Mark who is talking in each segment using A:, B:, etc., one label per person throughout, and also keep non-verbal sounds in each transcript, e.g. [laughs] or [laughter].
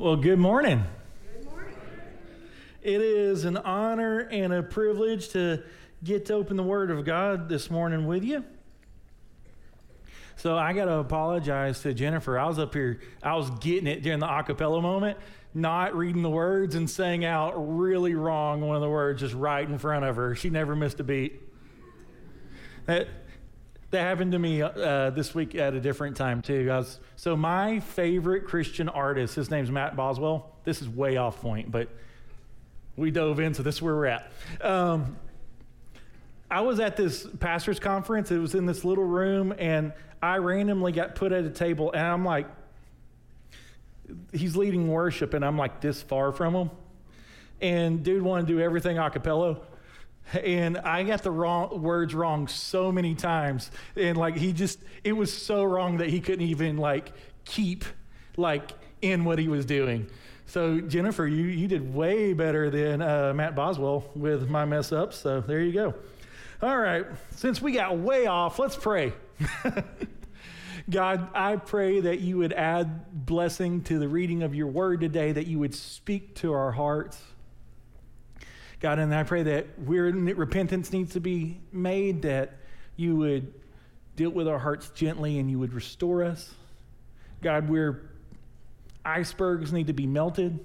A: Well, good morning. Good morning. It is an honor and a privilege to get to open the Word of God this morning with you. So I got to apologize to Jennifer. I was up here, I was getting it during the acapella moment, not reading the words and saying out really wrong one of the words just right in front of her. She never missed a beat. That, that happened to me uh, this week at a different time too. Was, so my favorite Christian artist, his name's Matt Boswell. This is way off point, but we dove in, so this is where we're at. Um, I was at this pastor's conference. It was in this little room, and I randomly got put at a table, and I'm like, he's leading worship, and I'm like this far from him. And dude wanted to do everything a cappella and I got the wrong words wrong so many times, and like he just it was so wrong that he couldn't even like keep like in what he was doing. So Jennifer, you you did way better than uh, Matt Boswell with my mess ups. So there you go. All right, since we got way off, let's pray. [laughs] God, I pray that you would add blessing to the reading of your word today, that you would speak to our hearts. God, and I pray that where repentance needs to be made, that you would deal with our hearts gently and you would restore us. God, where icebergs need to be melted,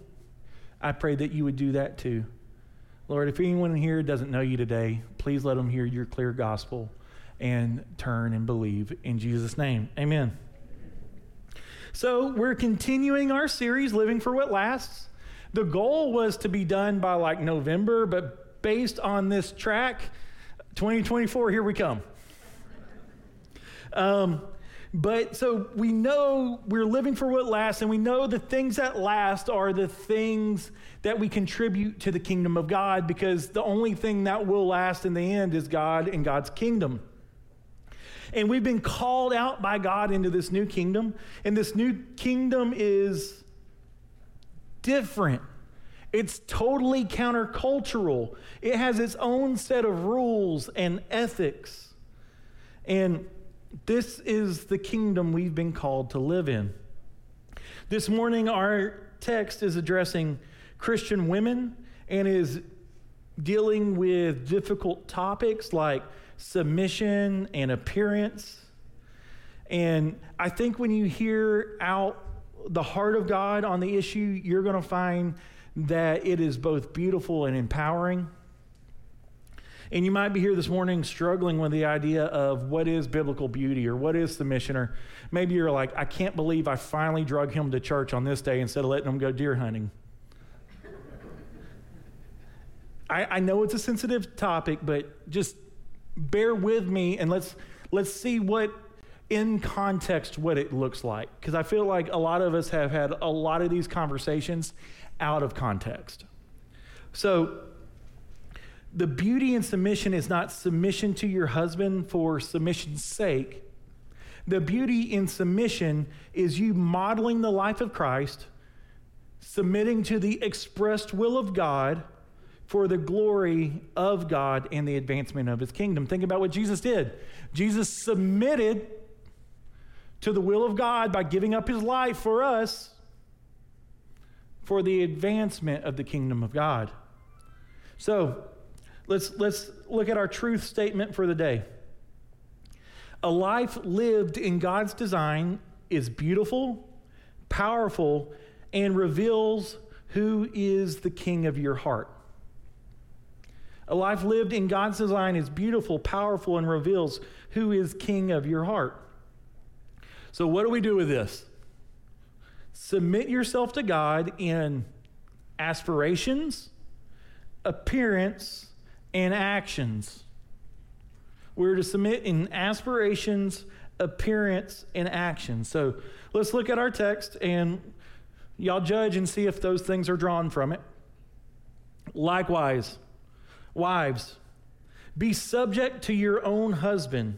A: I pray that you would do that too. Lord, if anyone here doesn't know you today, please let them hear your clear gospel and turn and believe in Jesus' name. Amen. So, we're continuing our series, Living for What Lasts. The goal was to be done by like November, but based on this track, 2024, here we come. Um, but so we know we're living for what lasts, and we know the things that last are the things that we contribute to the kingdom of God because the only thing that will last in the end is God and God's kingdom. And we've been called out by God into this new kingdom, and this new kingdom is different. It's totally countercultural. It has its own set of rules and ethics. And this is the kingdom we've been called to live in. This morning, our text is addressing Christian women and is dealing with difficult topics like submission and appearance. And I think when you hear out the heart of God on the issue, you're going to find that it is both beautiful and empowering. And you might be here this morning struggling with the idea of what is biblical beauty or what is submission, or maybe you're like, I can't believe I finally drug him to church on this day instead of letting him go deer hunting. I, I know it's a sensitive topic, but just bear with me and let's let's see what in context what it looks like because i feel like a lot of us have had a lot of these conversations out of context so the beauty in submission is not submission to your husband for submission's sake the beauty in submission is you modeling the life of christ submitting to the expressed will of god for the glory of God and the advancement of his kingdom. Think about what Jesus did. Jesus submitted to the will of God by giving up his life for us for the advancement of the kingdom of God. So, let's let's look at our truth statement for the day. A life lived in God's design is beautiful, powerful, and reveals who is the king of your heart. A life lived in God's design is beautiful, powerful, and reveals who is king of your heart. So, what do we do with this? Submit yourself to God in aspirations, appearance, and actions. We're to submit in aspirations, appearance, and action. So, let's look at our text and y'all judge and see if those things are drawn from it. Likewise, wives, be subject to your own husband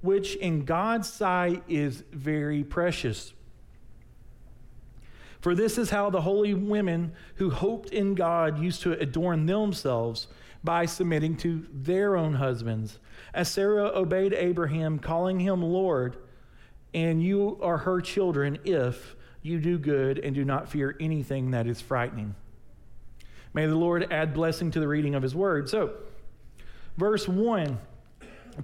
A: which in God's sight is very precious. For this is how the holy women who hoped in God used to adorn themselves by submitting to their own husbands. As Sarah obeyed Abraham, calling him Lord, and you are her children if you do good and do not fear anything that is frightening. May the Lord add blessing to the reading of his word. So, verse 1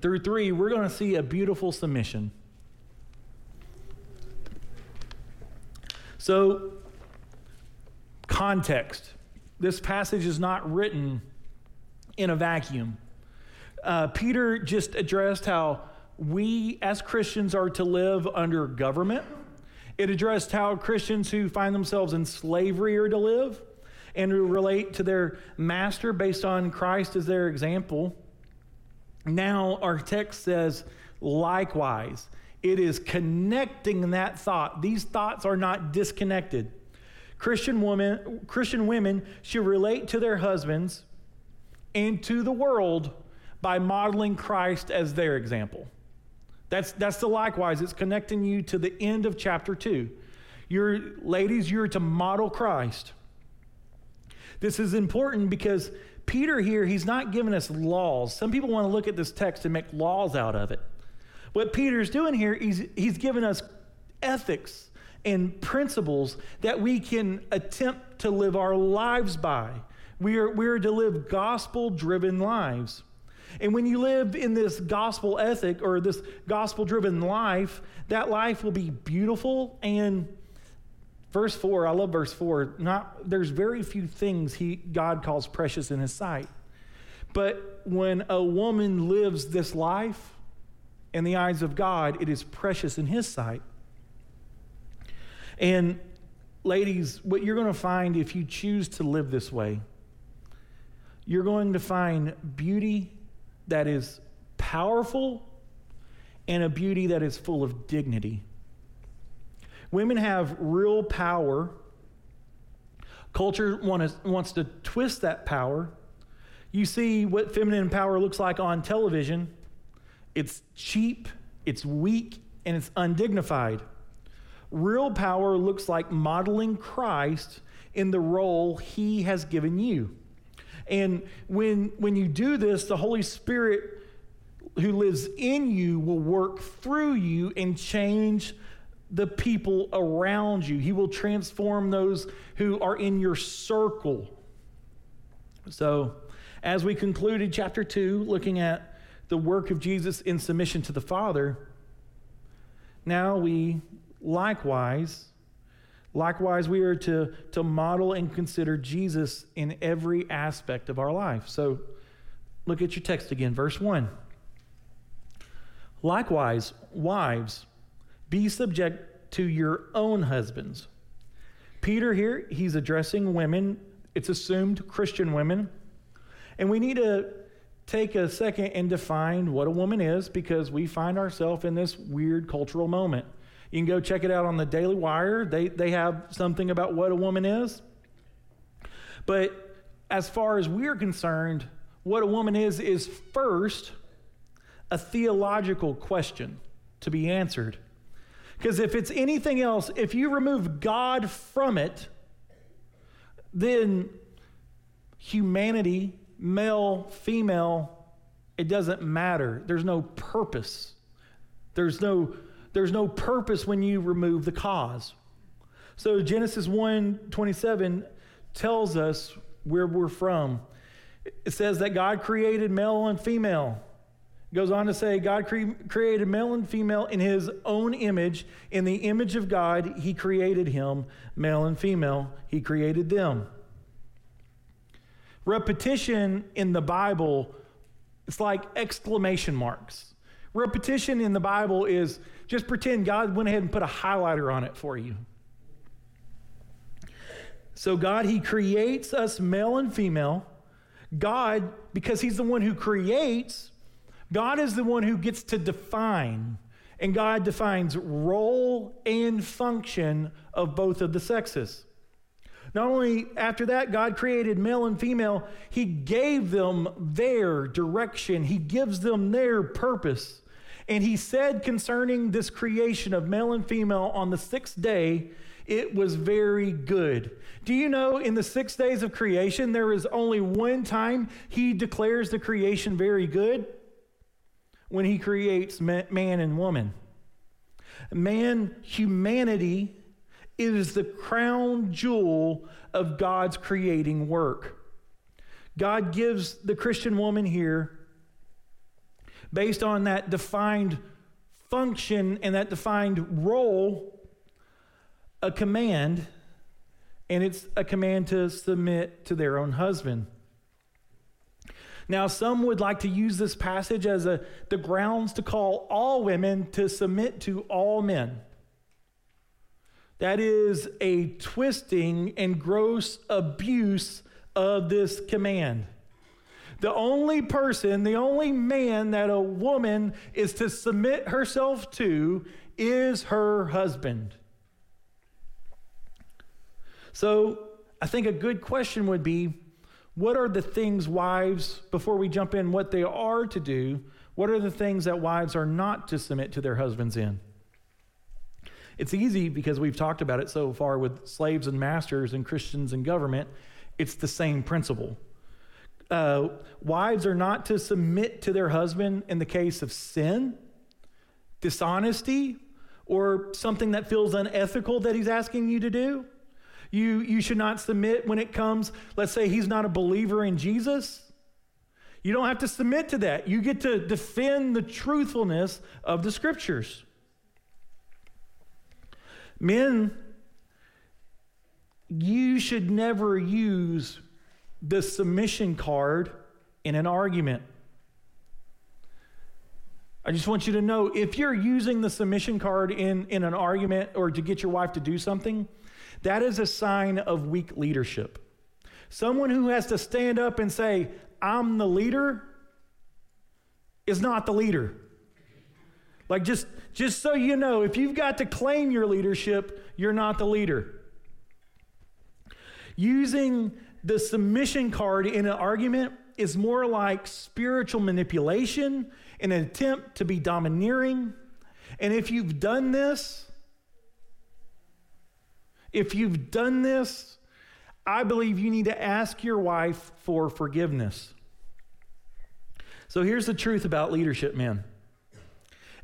A: through 3, we're going to see a beautiful submission. So, context. This passage is not written in a vacuum. Uh, Peter just addressed how we as Christians are to live under government. It addressed how Christians who find themselves in slavery are to live and relate to their master based on Christ as their example. Now, our text says, likewise, it is connecting that thought. These thoughts are not disconnected. Christian women, Christian women should relate to their husbands and to the world by modeling Christ as their example. That's, that's the likewise. It's connecting you to the end of chapter 2. You're, ladies, you're to model Christ. This is important because Peter here, he's not giving us laws. Some people want to look at this text and make laws out of it. What Peter's doing here, he's, he's giving us ethics and principles that we can attempt to live our lives by. We are, we are to live gospel driven lives. And when you live in this gospel ethic or this gospel driven life, that life will be beautiful and verse 4 i love verse 4 not there's very few things he god calls precious in his sight. But when a woman lives this life in the eyes of god it is precious in his sight. And ladies what you're going to find if you choose to live this way you're going to find beauty that is powerful and a beauty that is full of dignity. Women have real power. Culture wants to twist that power. You see what feminine power looks like on television it's cheap, it's weak, and it's undignified. Real power looks like modeling Christ in the role he has given you. And when, when you do this, the Holy Spirit who lives in you will work through you and change the people around you. He will transform those who are in your circle. So, as we concluded chapter 2, looking at the work of Jesus in submission to the Father, now we likewise Likewise, we are to, to model and consider Jesus in every aspect of our life. So look at your text again, verse 1. Likewise, wives, be subject to your own husbands. Peter here, he's addressing women, it's assumed Christian women. And we need to take a second and define what a woman is because we find ourselves in this weird cultural moment. You can go check it out on the Daily Wire. They, they have something about what a woman is. But as far as we're concerned, what a woman is, is first a theological question to be answered. Because if it's anything else, if you remove God from it, then humanity, male, female, it doesn't matter. There's no purpose. There's no there's no purpose when you remove the cause. So Genesis 1 27 tells us where we're from. It says that God created male and female. Goes on to say, God cre- created male and female in his own image. In the image of God, he created him, male and female, he created them. Repetition in the Bible, it's like exclamation marks. Repetition in the Bible is just pretend God went ahead and put a highlighter on it for you. So, God, He creates us male and female. God, because He's the one who creates, God is the one who gets to define. And God defines role and function of both of the sexes. Not only after that, God created male and female, He gave them their direction, He gives them their purpose. And He said concerning this creation of male and female on the sixth day, it was very good. Do you know in the six days of creation, there is only one time He declares the creation very good? When He creates man and woman. Man, humanity, is the crown jewel of God's creating work. God gives the Christian woman here, based on that defined function and that defined role, a command, and it's a command to submit to their own husband. Now, some would like to use this passage as a, the grounds to call all women to submit to all men. That is a twisting and gross abuse of this command. The only person, the only man that a woman is to submit herself to is her husband. So I think a good question would be what are the things wives, before we jump in, what they are to do, what are the things that wives are not to submit to their husbands in? It's easy because we've talked about it so far with slaves and masters and Christians and government. It's the same principle. Uh, wives are not to submit to their husband in the case of sin, dishonesty, or something that feels unethical that he's asking you to do. You, you should not submit when it comes, let's say he's not a believer in Jesus. You don't have to submit to that. You get to defend the truthfulness of the scriptures. Men, you should never use the submission card in an argument. I just want you to know if you're using the submission card in, in an argument or to get your wife to do something, that is a sign of weak leadership. Someone who has to stand up and say, I'm the leader, is not the leader. Like just just so you know, if you've got to claim your leadership, you're not the leader. Using the submission card in an argument is more like spiritual manipulation, an attempt to be domineering. And if you've done this, if you've done this, I believe you need to ask your wife for forgiveness. So here's the truth about leadership, men.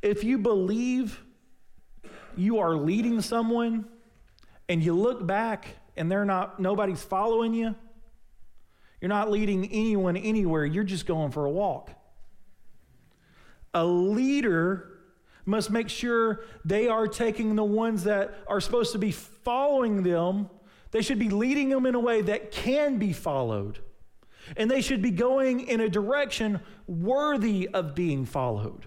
A: If you believe you are leading someone and you look back and they're not nobody's following you, you're not leading anyone anywhere, you're just going for a walk. A leader must make sure they are taking the ones that are supposed to be following them, they should be leading them in a way that can be followed. And they should be going in a direction worthy of being followed.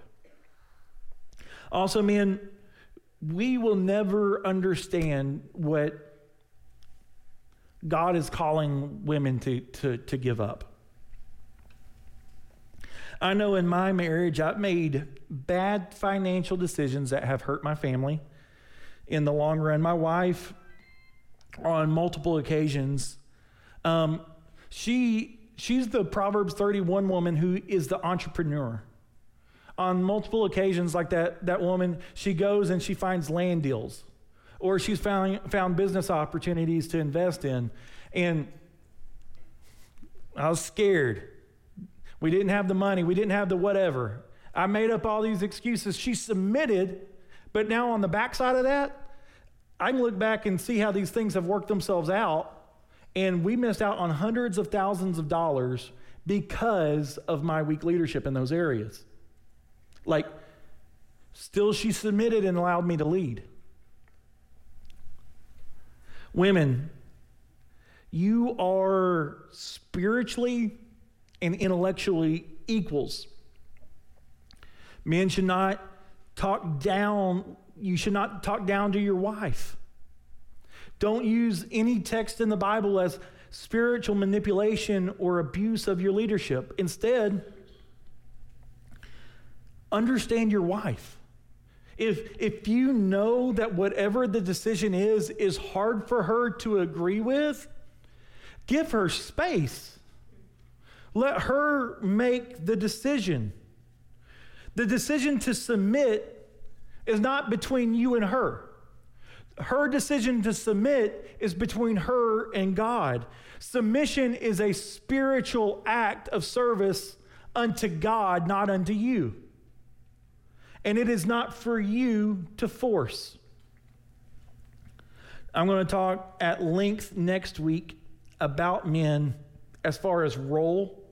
A: Also, men, we will never understand what God is calling women to, to, to give up. I know in my marriage, I've made bad financial decisions that have hurt my family in the long run. My wife, on multiple occasions, um, she she's the Proverbs 31 woman who is the entrepreneur on multiple occasions, like that, that woman, she goes and she finds land deals, or she's found, found business opportunities to invest in. And I was scared. We didn't have the money, we didn't have the whatever. I made up all these excuses. She submitted, but now on the backside of that, I can look back and see how these things have worked themselves out. And we missed out on hundreds of thousands of dollars because of my weak leadership in those areas. Like, still she submitted and allowed me to lead. Women, you are spiritually and intellectually equals. Men should not talk down, you should not talk down to your wife. Don't use any text in the Bible as spiritual manipulation or abuse of your leadership. Instead, understand your wife. if, if you know that whatever the decision is is hard for her to agree with, give her space. Let her make the decision. The decision to submit is not between you and her. Her decision to submit is between her and God. Submission is a spiritual act of service unto God, not unto you. And it is not for you to force. I'm going to talk at length next week about men as far as role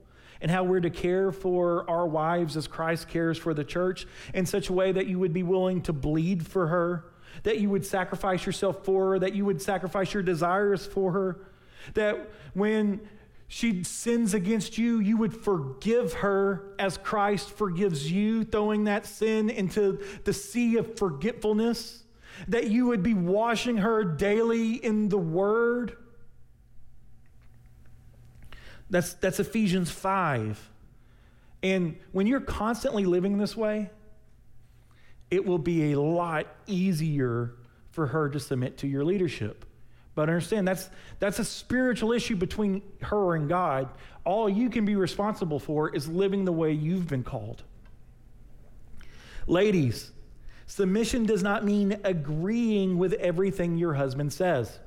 A: and how we're to care for our wives as Christ cares for the church in such a way that you would be willing to bleed for her, that you would sacrifice yourself for her, that you would sacrifice your desires for her, that when she sins against you, you would forgive her as Christ forgives you, throwing that sin into the sea of forgetfulness, that you would be washing her daily in the Word that's, that's Ephesians 5. And when you're constantly living this way, it will be a lot easier for her to submit to your leadership. But understand that's that's a spiritual issue between her and God. All you can be responsible for is living the way you've been called. Ladies, submission does not mean agreeing with everything your husband says.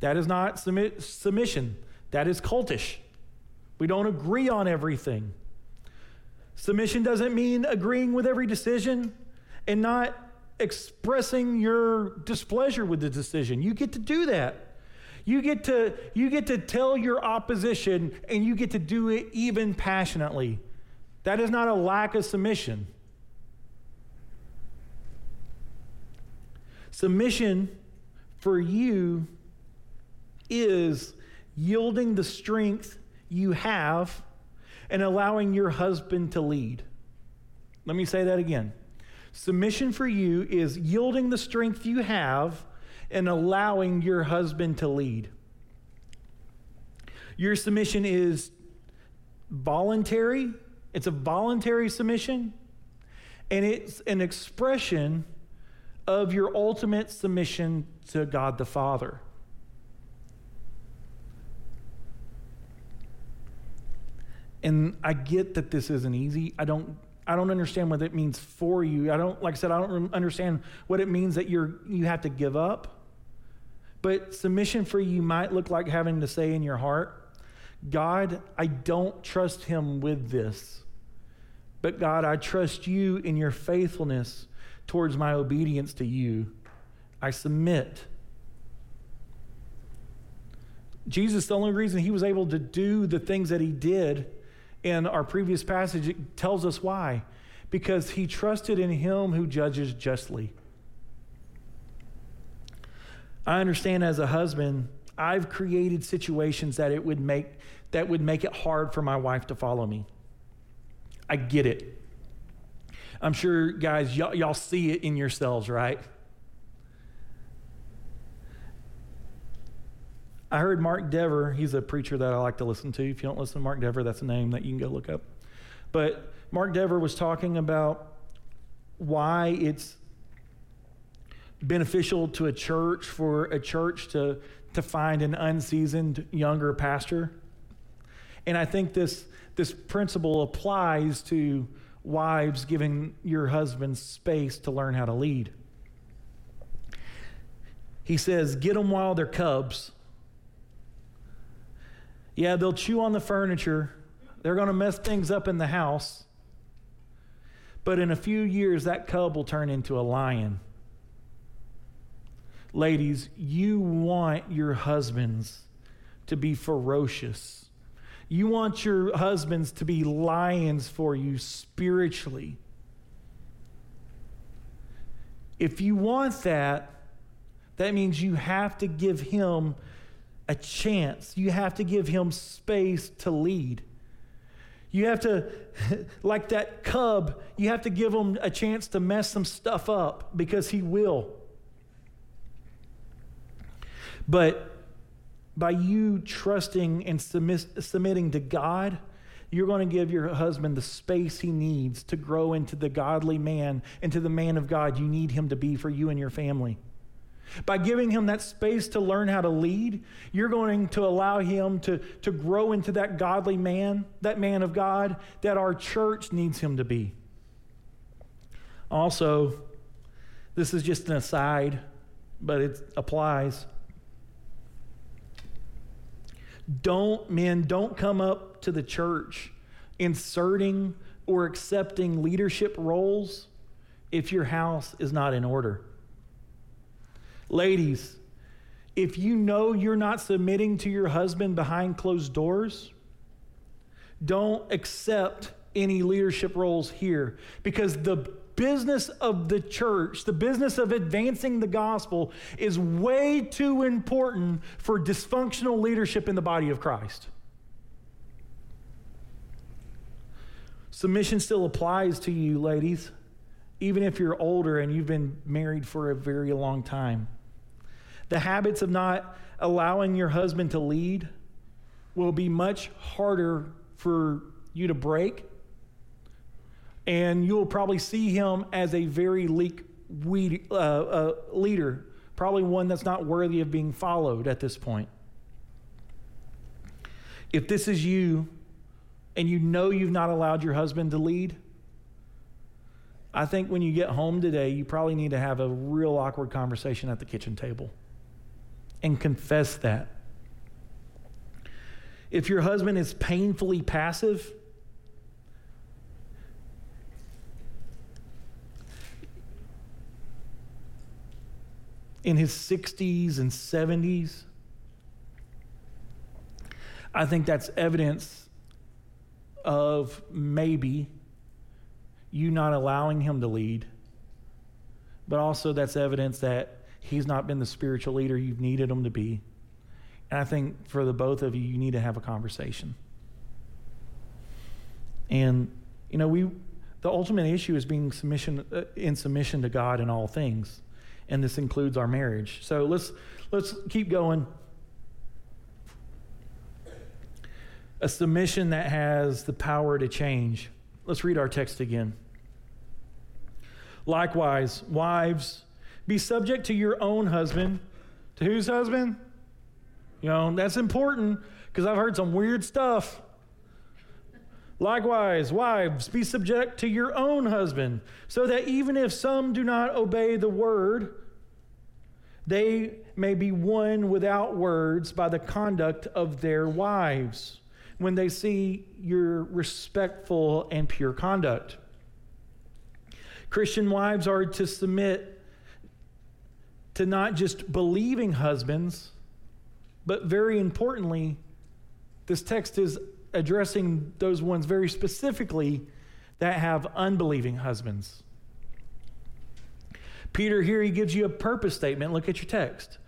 A: That is not submit, submission. That is cultish. We don't agree on everything. Submission doesn't mean agreeing with every decision and not expressing your displeasure with the decision. You get to do that. You get to you get to tell your opposition and you get to do it even passionately. That is not a lack of submission. Submission for you is yielding the strength you have and allowing your husband to lead. Let me say that again. Submission for you is yielding the strength you have and allowing your husband to lead. Your submission is voluntary, it's a voluntary submission, and it's an expression of your ultimate submission to God the Father. And I get that this isn't easy. I don't I don't understand what it means for you. I don't like I said I don't understand what it means that you're you have to give up. But submission for you might look like having to say in your heart, God, I don't trust him with this. But God, I trust you in your faithfulness towards my obedience to you. I submit. Jesus, the only reason he was able to do the things that he did in our previous passage, it tells us why. Because he trusted in him who judges justly. I understand as a husband, I've created situations that it would make that would make it hard for my wife to follow me. I get it. I'm sure, guys, y'all, y'all see it in yourselves, right? I heard Mark Dever, he's a preacher that I like to listen to. If you don't listen to Mark Dever, that's a name that you can go look up. But Mark Dever was talking about why it's beneficial to a church for a church to, to find an unseasoned younger pastor. And I think this, this principle applies to wives giving your husband space to learn how to lead. He says, Get them while they're cubs yeah, they'll chew on the furniture. They're going to mess things up in the house. But in a few years, that cub will turn into a lion. Ladies, you want your husbands to be ferocious. You want your husbands to be lions for you spiritually. If you want that, that means you have to give him a chance. You have to give him space to lead. You have to, [laughs] like that cub, you have to give him a chance to mess some stuff up because he will. But by you trusting and submitting to God, you're going to give your husband the space he needs to grow into the godly man, into the man of God you need him to be for you and your family. By giving him that space to learn how to lead, you're going to allow him to, to grow into that godly man, that man of God that our church needs him to be. Also, this is just an aside, but it applies. Don't, men, don't come up to the church inserting or accepting leadership roles if your house is not in order. Ladies, if you know you're not submitting to your husband behind closed doors, don't accept any leadership roles here because the business of the church, the business of advancing the gospel, is way too important for dysfunctional leadership in the body of Christ. Submission still applies to you, ladies, even if you're older and you've been married for a very long time. The habits of not allowing your husband to lead will be much harder for you to break. And you'll probably see him as a very leak weed, uh, uh, leader, probably one that's not worthy of being followed at this point. If this is you and you know you've not allowed your husband to lead, I think when you get home today, you probably need to have a real awkward conversation at the kitchen table and confess that. If your husband is painfully passive, in his 60s and 70s, I think that's evidence of maybe you not allowing him to lead, but also that's evidence that He's not been the spiritual leader you've needed him to be. And I think for the both of you, you need to have a conversation. And, you know, we, the ultimate issue is being submission, uh, in submission to God in all things. And this includes our marriage. So let's, let's keep going. A submission that has the power to change. Let's read our text again. Likewise, wives, be subject to your own husband. To whose husband? You know, that's important because I've heard some weird stuff. Likewise, wives, be subject to your own husband, so that even if some do not obey the word, they may be won without words by the conduct of their wives when they see your respectful and pure conduct. Christian wives are to submit to not just believing husbands, but very importantly, this text is addressing those ones very specifically that have unbelieving husbands. Peter here, he gives you a purpose statement. Look at your text.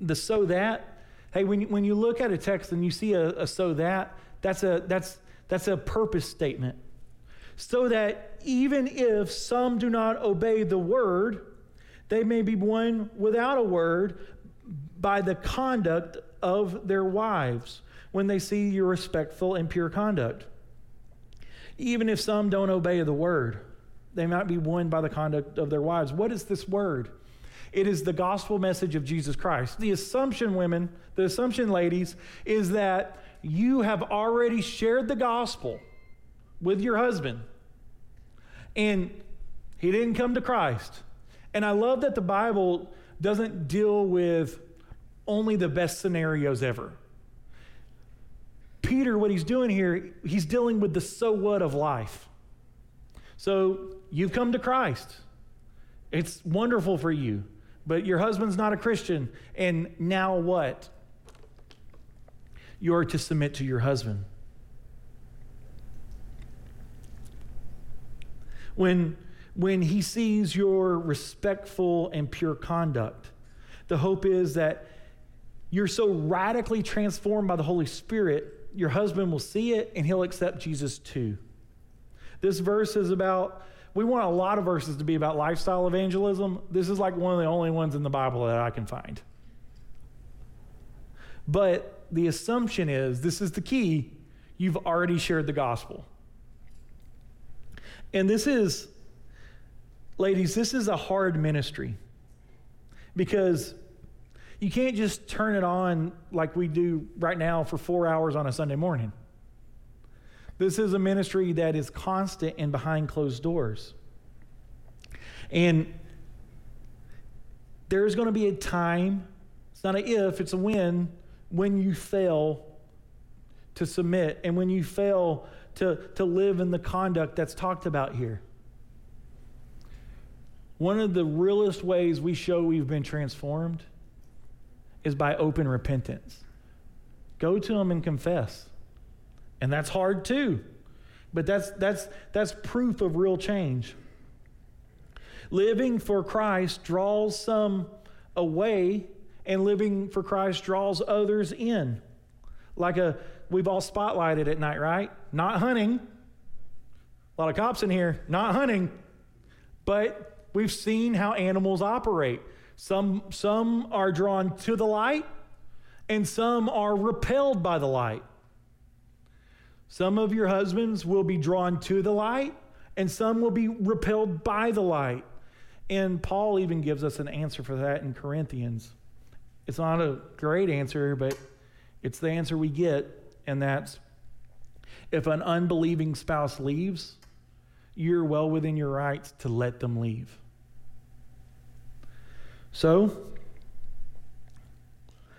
A: The so that, hey, when you, when you look at a text and you see a, a so that, that's a, that's, that's a purpose statement. So that even if some do not obey the word, they may be won without a word by the conduct of their wives when they see your respectful and pure conduct. Even if some don't obey the word, they might be won by the conduct of their wives. What is this word? It is the gospel message of Jesus Christ. The assumption, women, the assumption, ladies, is that you have already shared the gospel with your husband and he didn't come to Christ. And I love that the Bible doesn't deal with only the best scenarios ever. Peter, what he's doing here, he's dealing with the so what of life. So you've come to Christ. It's wonderful for you, but your husband's not a Christian. And now what? You're to submit to your husband. When when he sees your respectful and pure conduct. The hope is that you're so radically transformed by the Holy Spirit, your husband will see it and he'll accept Jesus too. This verse is about, we want a lot of verses to be about lifestyle evangelism. This is like one of the only ones in the Bible that I can find. But the assumption is this is the key you've already shared the gospel. And this is, ladies, this is a hard ministry because you can't just turn it on like we do right now for four hours on a Sunday morning. This is a ministry that is constant and behind closed doors. And there's going to be a time, it's not a if, it's a when, when you fail to submit and when you fail to, to live in the conduct that's talked about here. One of the realest ways we show we've been transformed is by open repentance. Go to Him and confess. And that's hard too. But that's, that's, that's proof of real change. Living for Christ draws some away, and living for Christ draws others in. Like a we've all spotlighted at night, right? Not hunting. A lot of cops in here, not hunting. But we've seen how animals operate. Some, some are drawn to the light, and some are repelled by the light. Some of your husbands will be drawn to the light, and some will be repelled by the light. And Paul even gives us an answer for that in Corinthians. It's not a great answer, but it's the answer we get and that's if an unbelieving spouse leaves, you're well within your rights to let them leave. So,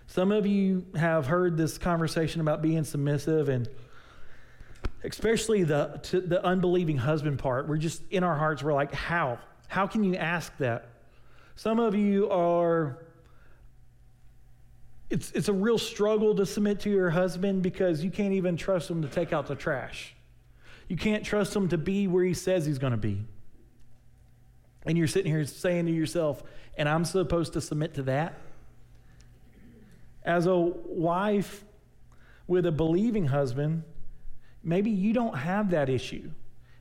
A: some of you have heard this conversation about being submissive and especially the the unbelieving husband part. We're just in our hearts we're like, "How? How can you ask that?" Some of you are it's, it's a real struggle to submit to your husband because you can't even trust him to take out the trash. You can't trust him to be where he says he's going to be. And you're sitting here saying to yourself, and I'm supposed to submit to that? As a wife with a believing husband, maybe you don't have that issue.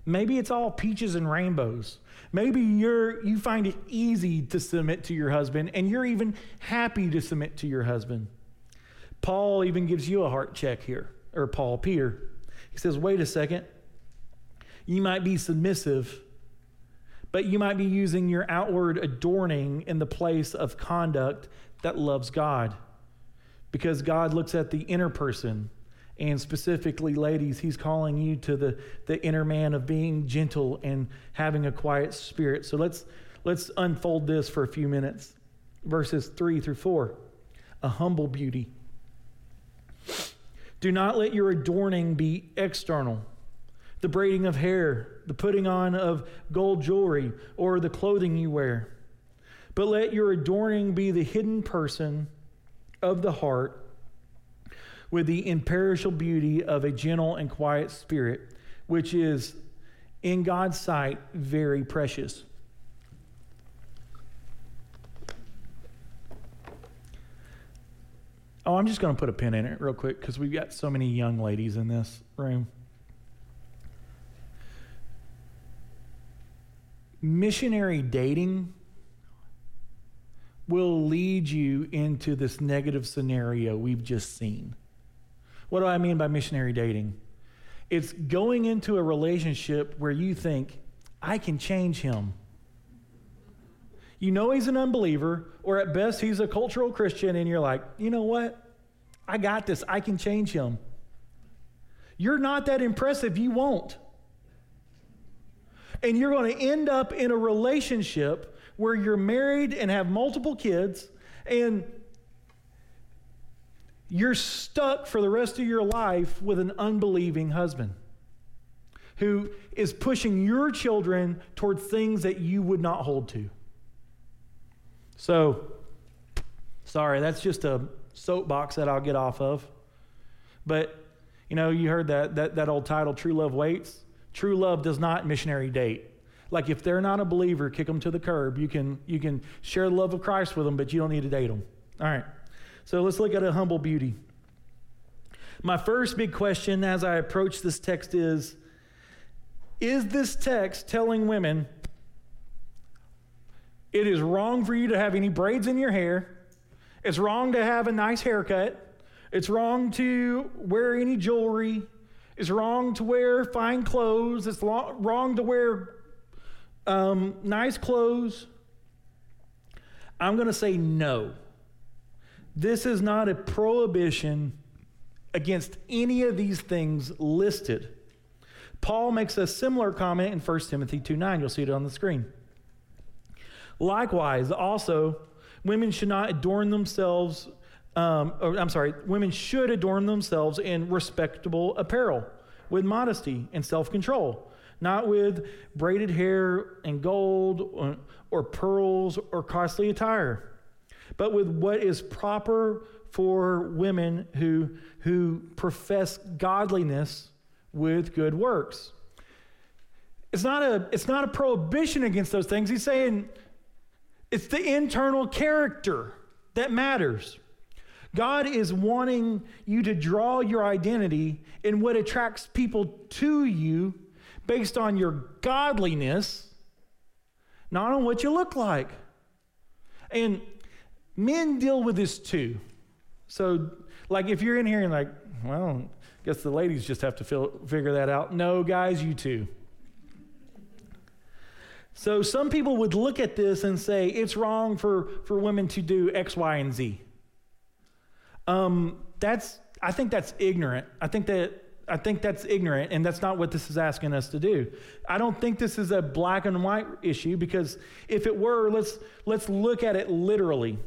A: Maybe it's all peaches and rainbows. Maybe you're, you find it easy to submit to your husband, and you're even happy to submit to your husband. Paul even gives you a heart check here, or Paul, Peter. He says, wait a second. You might be submissive, but you might be using your outward adorning in the place of conduct that loves God. Because God looks at the inner person and specifically, ladies, he's calling you to the, the inner man of being gentle and having a quiet spirit. So let's, let's unfold this for a few minutes. Verses 3 through 4. A humble beauty. Do not let your adorning be external the braiding of hair, the putting on of gold jewelry, or the clothing you wear. But let your adorning be the hidden person of the heart with the imperishable beauty of a gentle and quiet spirit, which is in God's sight very precious. Oh, I'm just going to put a pin in it real quick because we've got so many young ladies in this room. Missionary dating will lead you into this negative scenario we've just seen. What do I mean by missionary dating? It's going into a relationship where you think, I can change him. You know he's an unbeliever, or at best he's a cultural Christian, and you're like, you know what? I got this. I can change him. You're not that impressive. You won't. And you're going to end up in a relationship where you're married and have multiple kids, and you're stuck for the rest of your life with an unbelieving husband who is pushing your children toward things that you would not hold to. So, sorry, that's just a soapbox that I'll get off of. But, you know, you heard that, that, that old title, True Love Waits. True love does not missionary date. Like if they're not a believer, kick them to the curb. You can, you can share the love of Christ with them, but you don't need to date them. All right. So let's look at a humble beauty. My first big question as I approach this text is Is this text telling women it is wrong for you to have any braids in your hair? It's wrong to have a nice haircut. It's wrong to wear any jewelry. It's wrong to wear fine clothes. It's lo- wrong to wear um, nice clothes. I'm going to say no. This is not a prohibition against any of these things listed. Paul makes a similar comment in 1 Timothy 2 9. You'll see it on the screen. Likewise, also, women should not adorn themselves, um, or, I'm sorry, women should adorn themselves in respectable apparel with modesty and self control, not with braided hair and gold or, or pearls or costly attire, but with what is proper for women who, who profess godliness with good works. It's not, a, it's not a prohibition against those things. He's saying it's the internal character that matters. God is wanting you to draw your identity in what attracts people to you based on your godliness, not on what you look like. And men deal with this too. So, like, if you're in here and like, well, I guess the ladies just have to feel, figure that out. No, guys, you too. So some people would look at this and say it's wrong for, for women to do X, Y, and Z. Um, that's I think that's ignorant. I think that I think that's ignorant, and that's not what this is asking us to do. I don't think this is a black and white issue because if it were, let's let's look at it literally.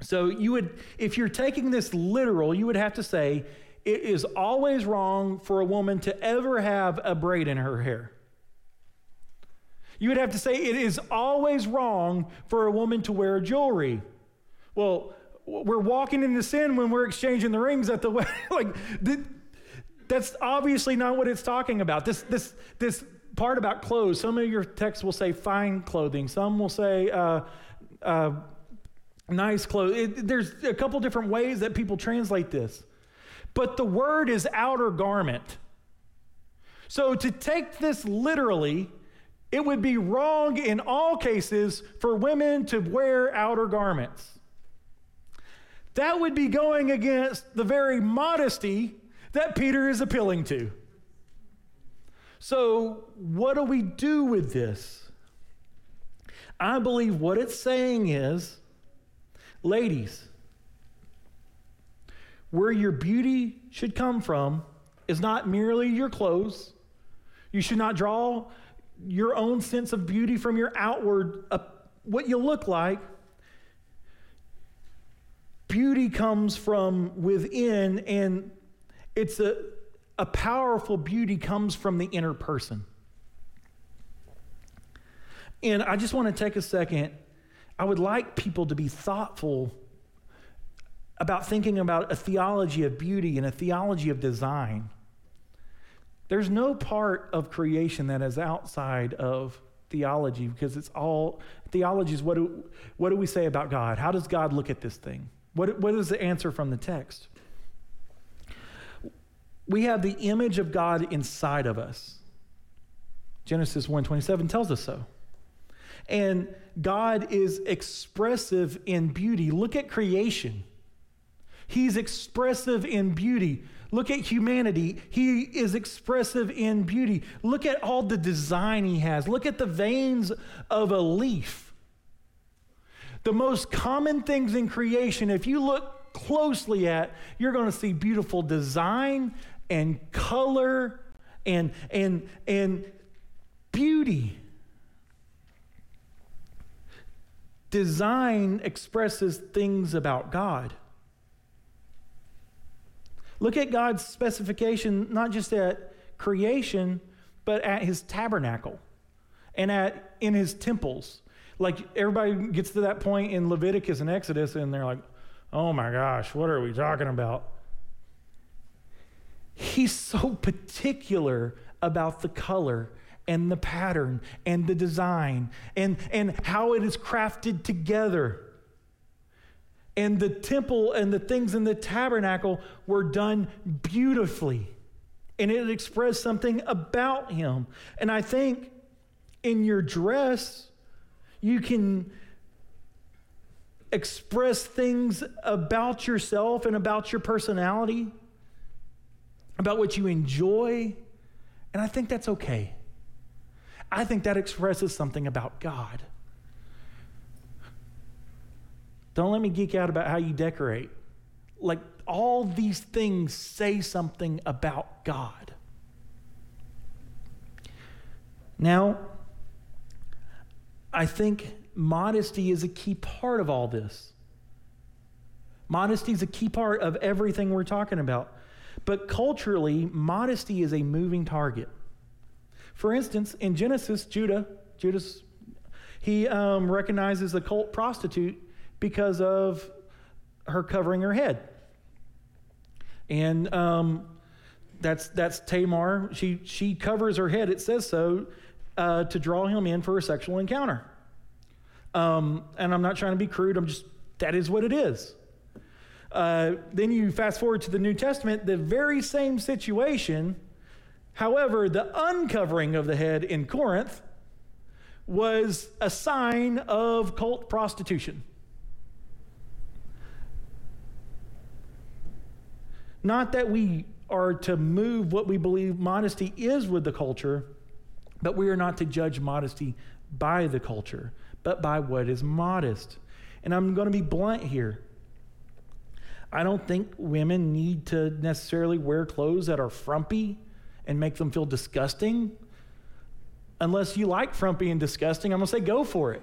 A: So you would, if you're taking this literal, you would have to say it is always wrong for a woman to ever have a braid in her hair. You would have to say it is always wrong for a woman to wear jewelry. Well, we're walking into sin when we're exchanging the rings at the [laughs] wedding. like, that's obviously not what it's talking about. This, this, this part about clothes, some of your texts will say fine clothing, some will say uh, uh, nice clothes. It, there's a couple different ways that people translate this. But the word is outer garment. So to take this literally, it would be wrong in all cases for women to wear outer garments. That would be going against the very modesty that Peter is appealing to. So, what do we do with this? I believe what it's saying is ladies, where your beauty should come from is not merely your clothes. You should not draw your own sense of beauty from your outward, uh, what you look like. Beauty comes from within, and it's a, a powerful beauty comes from the inner person. And I just want to take a second. I would like people to be thoughtful about thinking about a theology of beauty and a theology of design. There's no part of creation that is outside of theology because it's all theology is what do, what do we say about God? How does God look at this thing? What, what is the answer from the text? We have the image of God inside of us. Genesis 1:27 tells us so. And God is expressive in beauty. Look at creation. He's expressive in beauty. Look at humanity. He is expressive in beauty. Look at all the design he has. Look at the veins of a leaf. The most common things in creation, if you look closely at, you're going to see beautiful design and color and, and, and beauty. Design expresses things about God. Look at God's specification, not just at creation, but at his tabernacle and at in his temples. Like everybody gets to that point in Leviticus and Exodus, and they're like, oh my gosh, what are we talking about? He's so particular about the color and the pattern and the design and, and how it is crafted together. And the temple and the things in the tabernacle were done beautifully. And it expressed something about him. And I think in your dress, you can express things about yourself and about your personality about what you enjoy, and I think that's okay. I think that expresses something about God. Don't let me geek out about how you decorate. Like, all these things say something about God. Now, I think modesty is a key part of all this. Modesty is a key part of everything we're talking about. But culturally, modesty is a moving target. For instance, in Genesis, Judah, Judas, he um, recognizes the cult prostitute because of her covering her head. And um, that's, that's Tamar. She, she covers her head, it says so, uh, to draw him in for a sexual encounter. Um, and I'm not trying to be crude, I'm just, that is what it is. Uh, then you fast forward to the New Testament, the very same situation. However, the uncovering of the head in Corinth was a sign of cult prostitution. Not that we are to move what we believe modesty is with the culture, but we are not to judge modesty by the culture, but by what is modest. And I'm going to be blunt here. I don't think women need to necessarily wear clothes that are frumpy and make them feel disgusting. Unless you like frumpy and disgusting, I'm going to say go for it.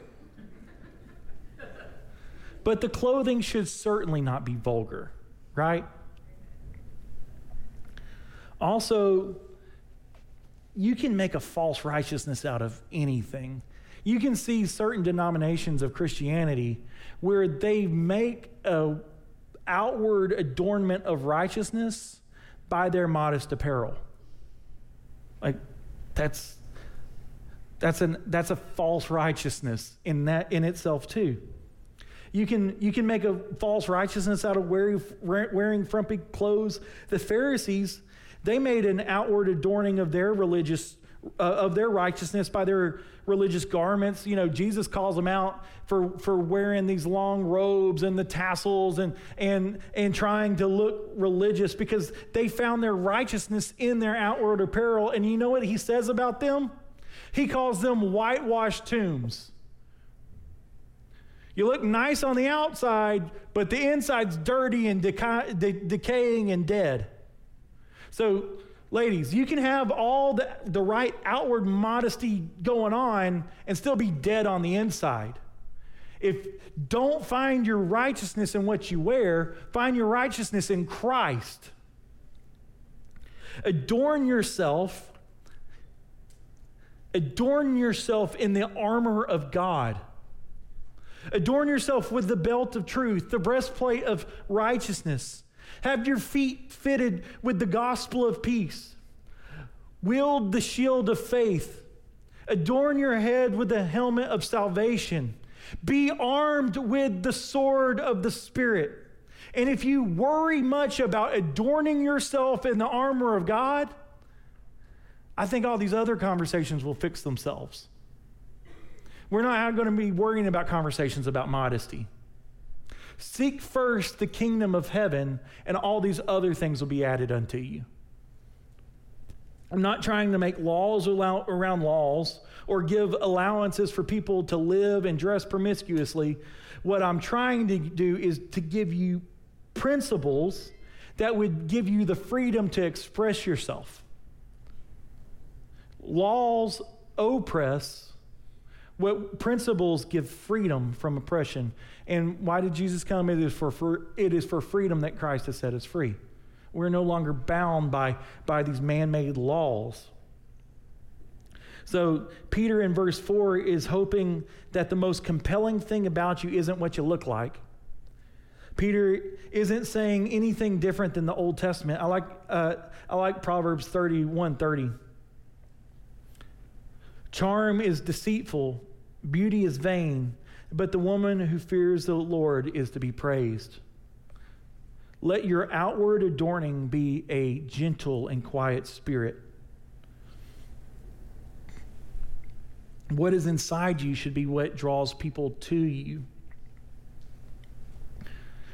A: [laughs] but the clothing should certainly not be vulgar, right? Also, you can make a false righteousness out of anything. You can see certain denominations of Christianity where they make a outward adornment of righteousness by their modest apparel. Like that's that's an that's a false righteousness in that in itself too. You can you can make a false righteousness out of wearing wearing frumpy clothes. The Pharisees they made an outward adorning of their religious uh, of their righteousness by their religious garments. You know, Jesus calls them out for, for wearing these long robes and the tassels and, and, and trying to look religious because they found their righteousness in their outward apparel. And you know what he says about them? He calls them whitewashed tombs. You look nice on the outside, but the inside's dirty and deca- de- decaying and dead. So, ladies, you can have all the, the right outward modesty going on and still be dead on the inside. If don't find your righteousness in what you wear, find your righteousness in Christ. Adorn yourself. Adorn yourself in the armor of God. Adorn yourself with the belt of truth, the breastplate of righteousness have your feet fitted with the gospel of peace. Wield the shield of faith. Adorn your head with the helmet of salvation. Be armed with the sword of the Spirit. And if you worry much about adorning yourself in the armor of God, I think all these other conversations will fix themselves. We're not going to be worrying about conversations about modesty. Seek first the kingdom of heaven, and all these other things will be added unto you. I'm not trying to make laws around laws or give allowances for people to live and dress promiscuously. What I'm trying to do is to give you principles that would give you the freedom to express yourself. Laws oppress, what principles give freedom from oppression. And why did Jesus come? It is for, for, it is for freedom that Christ has set us free. We're no longer bound by, by these man made laws. So, Peter in verse 4 is hoping that the most compelling thing about you isn't what you look like. Peter isn't saying anything different than the Old Testament. I like, uh, I like Proverbs 31 30. Charm is deceitful, Beauty is vain, but the woman who fears the Lord is to be praised. Let your outward adorning be a gentle and quiet spirit. What is inside you should be what draws people to you.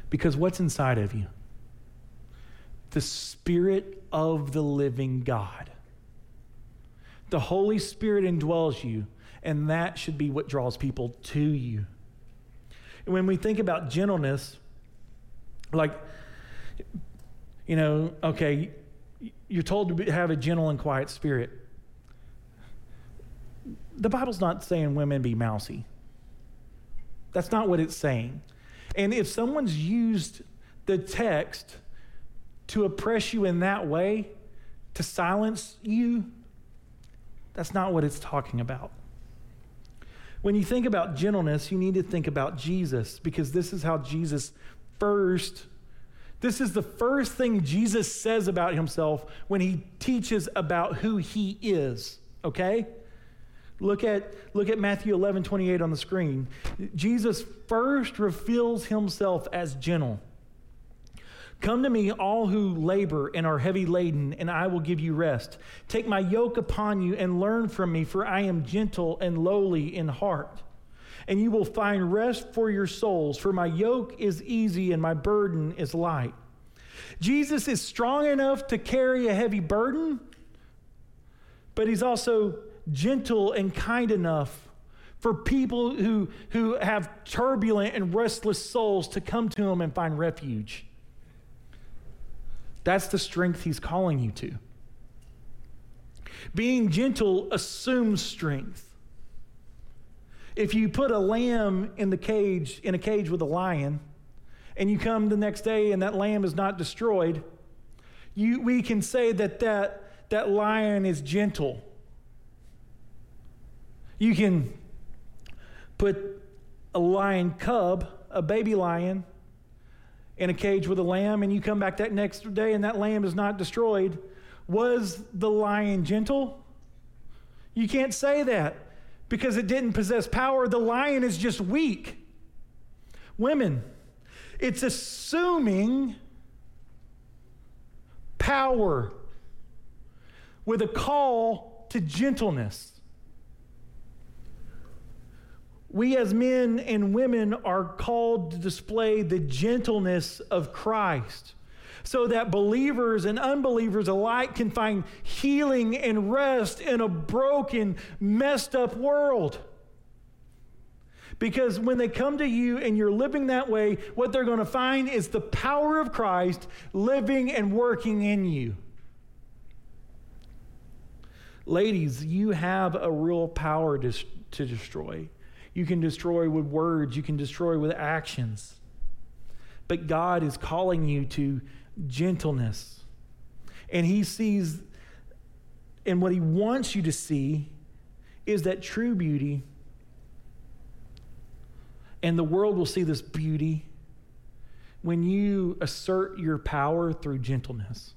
A: Because what's inside of you? the Spirit of the living God. The Holy Spirit indwells you, and that should be what draws people to you. And when we think about gentleness, like, you know, okay, you're told to have a gentle and quiet spirit. The Bible's not saying women be mousy. That's not what it's saying. And if someone's used the text to oppress you in that way, to silence you, that's not what it's talking about. When you think about gentleness, you need to think about Jesus because this is how Jesus first, this is the first thing Jesus says about himself when he teaches about who he is, okay? Look at, look at Matthew 11, 28 on the screen. Jesus first reveals himself as gentle. Come to me, all who labor and are heavy laden, and I will give you rest. Take my yoke upon you and learn from me, for I am gentle and lowly in heart. And you will find rest for your souls, for my yoke is easy and my burden is light. Jesus is strong enough to carry a heavy burden, but he's also gentle and kind enough for people who, who have turbulent and restless souls to come to him and find refuge. That's the strength he's calling you to. Being gentle assumes strength. If you put a lamb in the cage, in a cage with a lion, and you come the next day and that lamb is not destroyed, you, we can say that, that that lion is gentle. You can put a lion cub, a baby lion, in a cage with a lamb, and you come back that next day and that lamb is not destroyed. Was the lion gentle? You can't say that because it didn't possess power. The lion is just weak. Women, it's assuming power with a call to gentleness we as men and women are called to display the gentleness of Christ so that believers and unbelievers alike can find healing and rest in a broken, messed up world. Because when they come to you and you're living that way, what they're going to find is the power of Christ living and working in you. Ladies, you have a real power to, to destroy. You can destroy with words, you can destroy with actions. But God is calling you to gentleness. And He sees, and what He wants you to see is that true beauty. And the world will see this beauty when you assert your power through gentleness.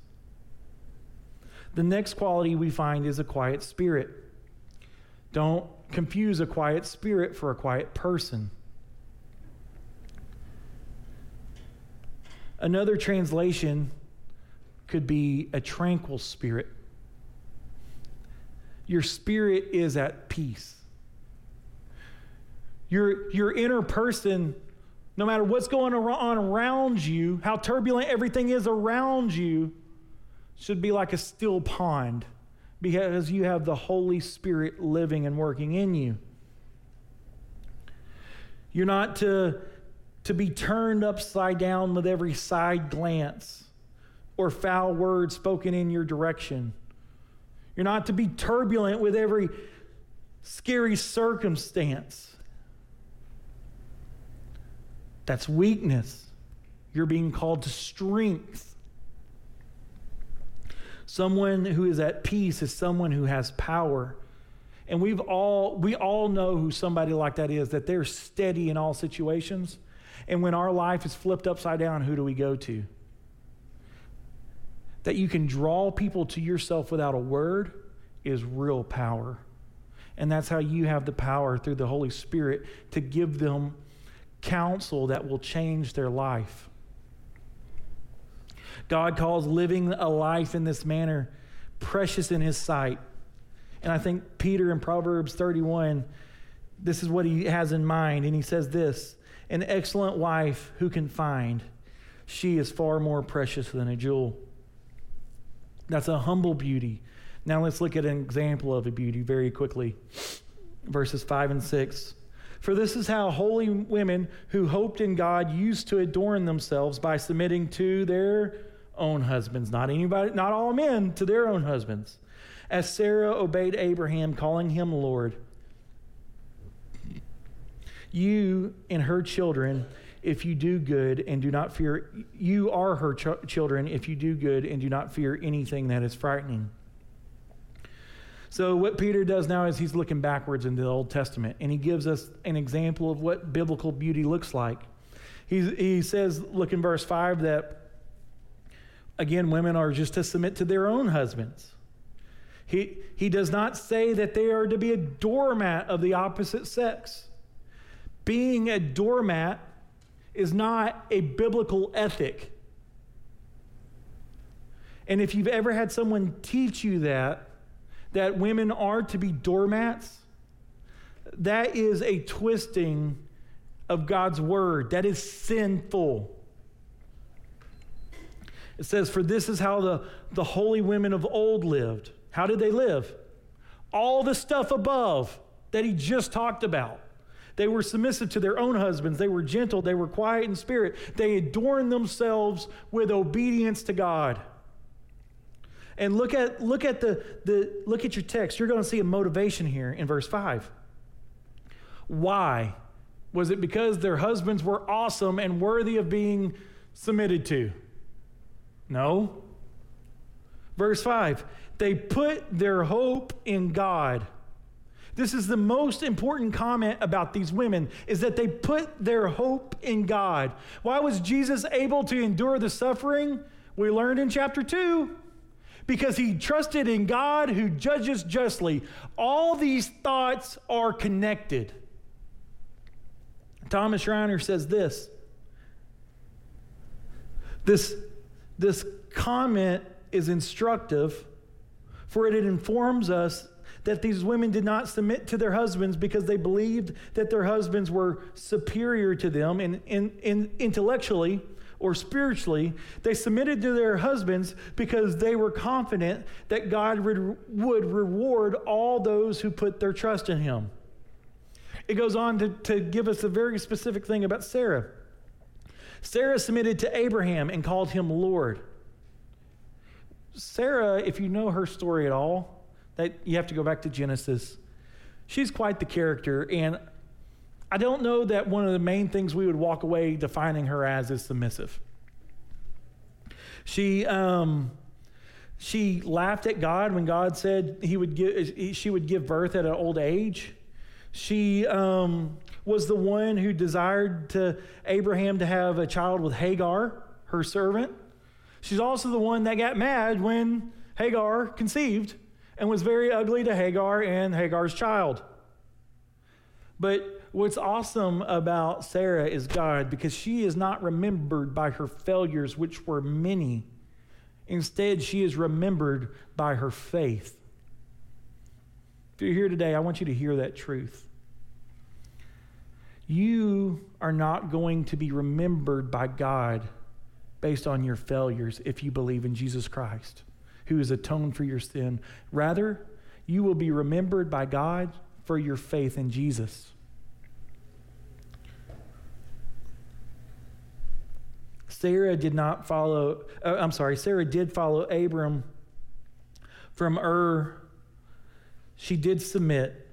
A: The next quality we find is a quiet spirit. Don't confuse a quiet spirit for a quiet person. Another translation could be a tranquil spirit. Your spirit is at peace. Your, your inner person, no matter what's going on around you, how turbulent everything is around you, should be like a still pond because you have the Holy Spirit living and working in you. You're not to, to be turned upside down with every side glance or foul word spoken in your direction. You're not to be turbulent with every scary circumstance. That's weakness. You're being called to strength. Someone who is at peace is someone who has power. And we've all we all know who somebody like that is that they're steady in all situations. And when our life is flipped upside down, who do we go to? That you can draw people to yourself without a word is real power. And that's how you have the power through the Holy Spirit to give them counsel that will change their life. God calls living a life in this manner precious in his sight. And I think Peter in Proverbs 31, this is what he has in mind. And he says this An excellent wife who can find, she is far more precious than a jewel. That's a humble beauty. Now let's look at an example of a beauty very quickly. Verses 5 and 6. For this is how holy women who hoped in God used to adorn themselves by submitting to their own husbands, not anybody, not all men, to their own husbands. As Sarah obeyed Abraham, calling him Lord. You and her children, if you do good and do not fear, you are her ch- children if you do good and do not fear anything that is frightening. So, what Peter does now is he's looking backwards into the Old Testament and he gives us an example of what biblical beauty looks like. He, he says, look in verse 5, that again, women are just to submit to their own husbands. He, he does not say that they are to be a doormat of the opposite sex. Being a doormat is not a biblical ethic. And if you've ever had someone teach you that, that women are to be doormats, that is a twisting of God's word. That is sinful. It says, For this is how the, the holy women of old lived. How did they live? All the stuff above that he just talked about. They were submissive to their own husbands. They were gentle. They were quiet in spirit. They adorned themselves with obedience to God. And look at, look at, the, the, look at your text. You're going to see a motivation here in verse 5. Why? Was it because their husbands were awesome and worthy of being submitted to? No. Verse 5 they put their hope in God. This is the most important comment about these women is that they put their hope in God. Why was Jesus able to endure the suffering? We learned in chapter 2 because he trusted in God who judges justly. All these thoughts are connected. Thomas Schreiner says this. This, this comment is instructive, for it informs us that these women did not submit to their husbands because they believed that their husbands were superior to them in, in, in intellectually or spiritually, they submitted to their husbands because they were confident that God would, would reward all those who put their trust in him. It goes on to, to give us a very specific thing about Sarah. Sarah submitted to Abraham and called him Lord. Sarah, if you know her story at all, that you have to go back to Genesis. She's quite the character, and I don't know that one of the main things we would walk away defining her as is submissive. She, um, she laughed at God when God said he would give, she would give birth at an old age. She um, was the one who desired to Abraham to have a child with Hagar, her servant. She's also the one that got mad when Hagar conceived and was very ugly to Hagar and Hagar's child. But what's awesome about Sarah is God because she is not remembered by her failures, which were many. Instead, she is remembered by her faith. If you're here today, I want you to hear that truth. You are not going to be remembered by God based on your failures if you believe in Jesus Christ, who has atoned for your sin. Rather, you will be remembered by God for your faith in Jesus. Sarah did not follow, uh, I'm sorry, Sarah did follow Abram from Ur. She did submit.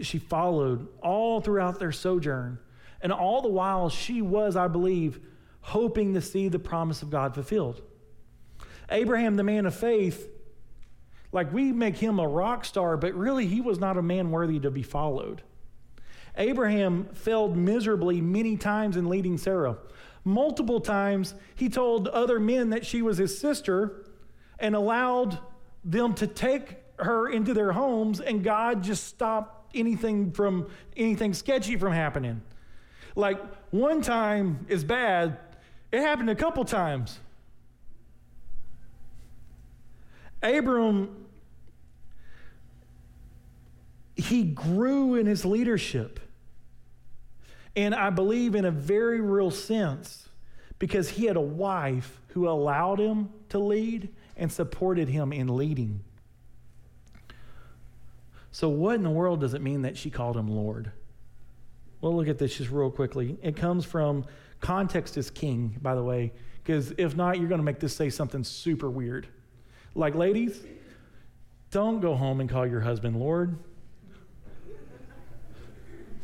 A: She, followed all throughout their sojourn. And all the while, she was, I believe, hoping to see the promise of God fulfilled. Abraham, the man of faith, like we make him a rock star, but really he was not a man worthy to be followed. Abraham failed miserably many times in leading Sarah. Multiple times, he told other men that she was his sister and allowed them to take her into their homes, and God just stopped anything from anything sketchy from happening. Like one time is bad, it happened a couple times. Abram, he grew in his leadership. And I believe in a very real sense because he had a wife who allowed him to lead and supported him in leading. So, what in the world does it mean that she called him Lord? Well, look at this just real quickly. It comes from context is king, by the way, because if not, you're going to make this say something super weird. Like, ladies, don't go home and call your husband Lord.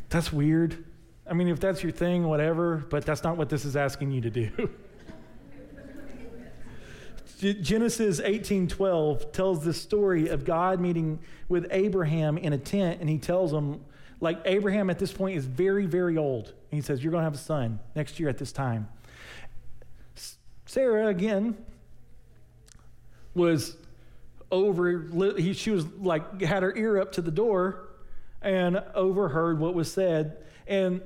A: That's weird. I mean, if that's your thing, whatever, but that's not what this is asking you to do. [laughs] Genesis 18:12 tells the story of God meeting with Abraham in a tent and he tells him like Abraham at this point is very very old. And he says you're going to have a son next year at this time. Sarah again was over he, she was like had her ear up to the door and overheard what was said. And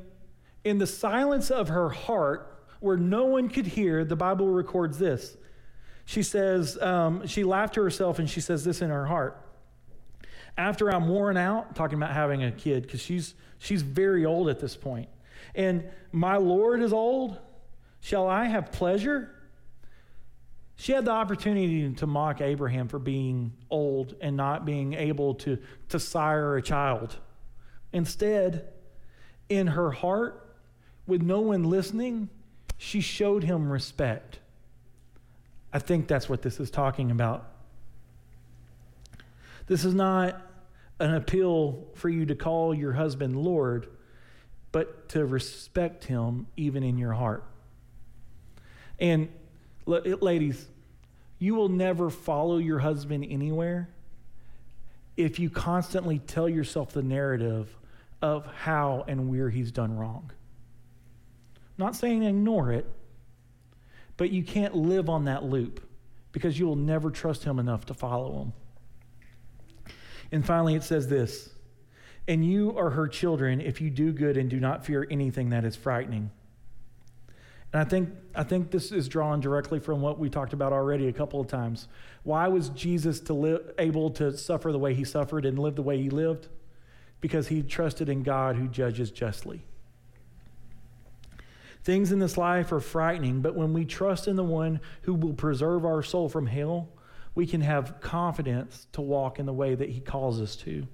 A: in the silence of her heart where no one could hear the bible records this she says, um, she laughed to herself and she says this in her heart. After I'm worn out, talking about having a kid, because she's, she's very old at this point, and my Lord is old, shall I have pleasure? She had the opportunity to mock Abraham for being old and not being able to, to sire a child. Instead, in her heart, with no one listening, she showed him respect. I think that's what this is talking about. This is not an appeal for you to call your husband Lord, but to respect him even in your heart. And ladies, you will never follow your husband anywhere if you constantly tell yourself the narrative of how and where he's done wrong. I'm not saying ignore it, but you can't live on that loop because you will never trust him enough to follow him. And finally, it says this And you are her children if you do good and do not fear anything that is frightening. And I think, I think this is drawn directly from what we talked about already a couple of times. Why was Jesus to live, able to suffer the way he suffered and live the way he lived? Because he trusted in God who judges justly. Things in this life are frightening, but when we trust in the one who will preserve our soul from hell, we can have confidence to walk in the way that he calls us to.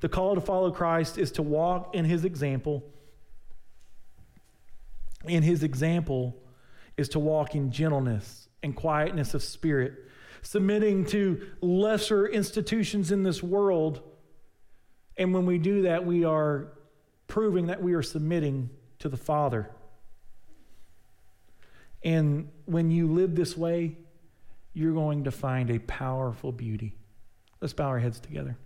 A: The call to follow Christ is to walk in his example. In his example is to walk in gentleness and quietness of spirit, submitting to lesser institutions in this world. And when we do that, we are proving that we are submitting to the Father. And when you live this way, you're going to find a powerful beauty. Let's bow our heads together.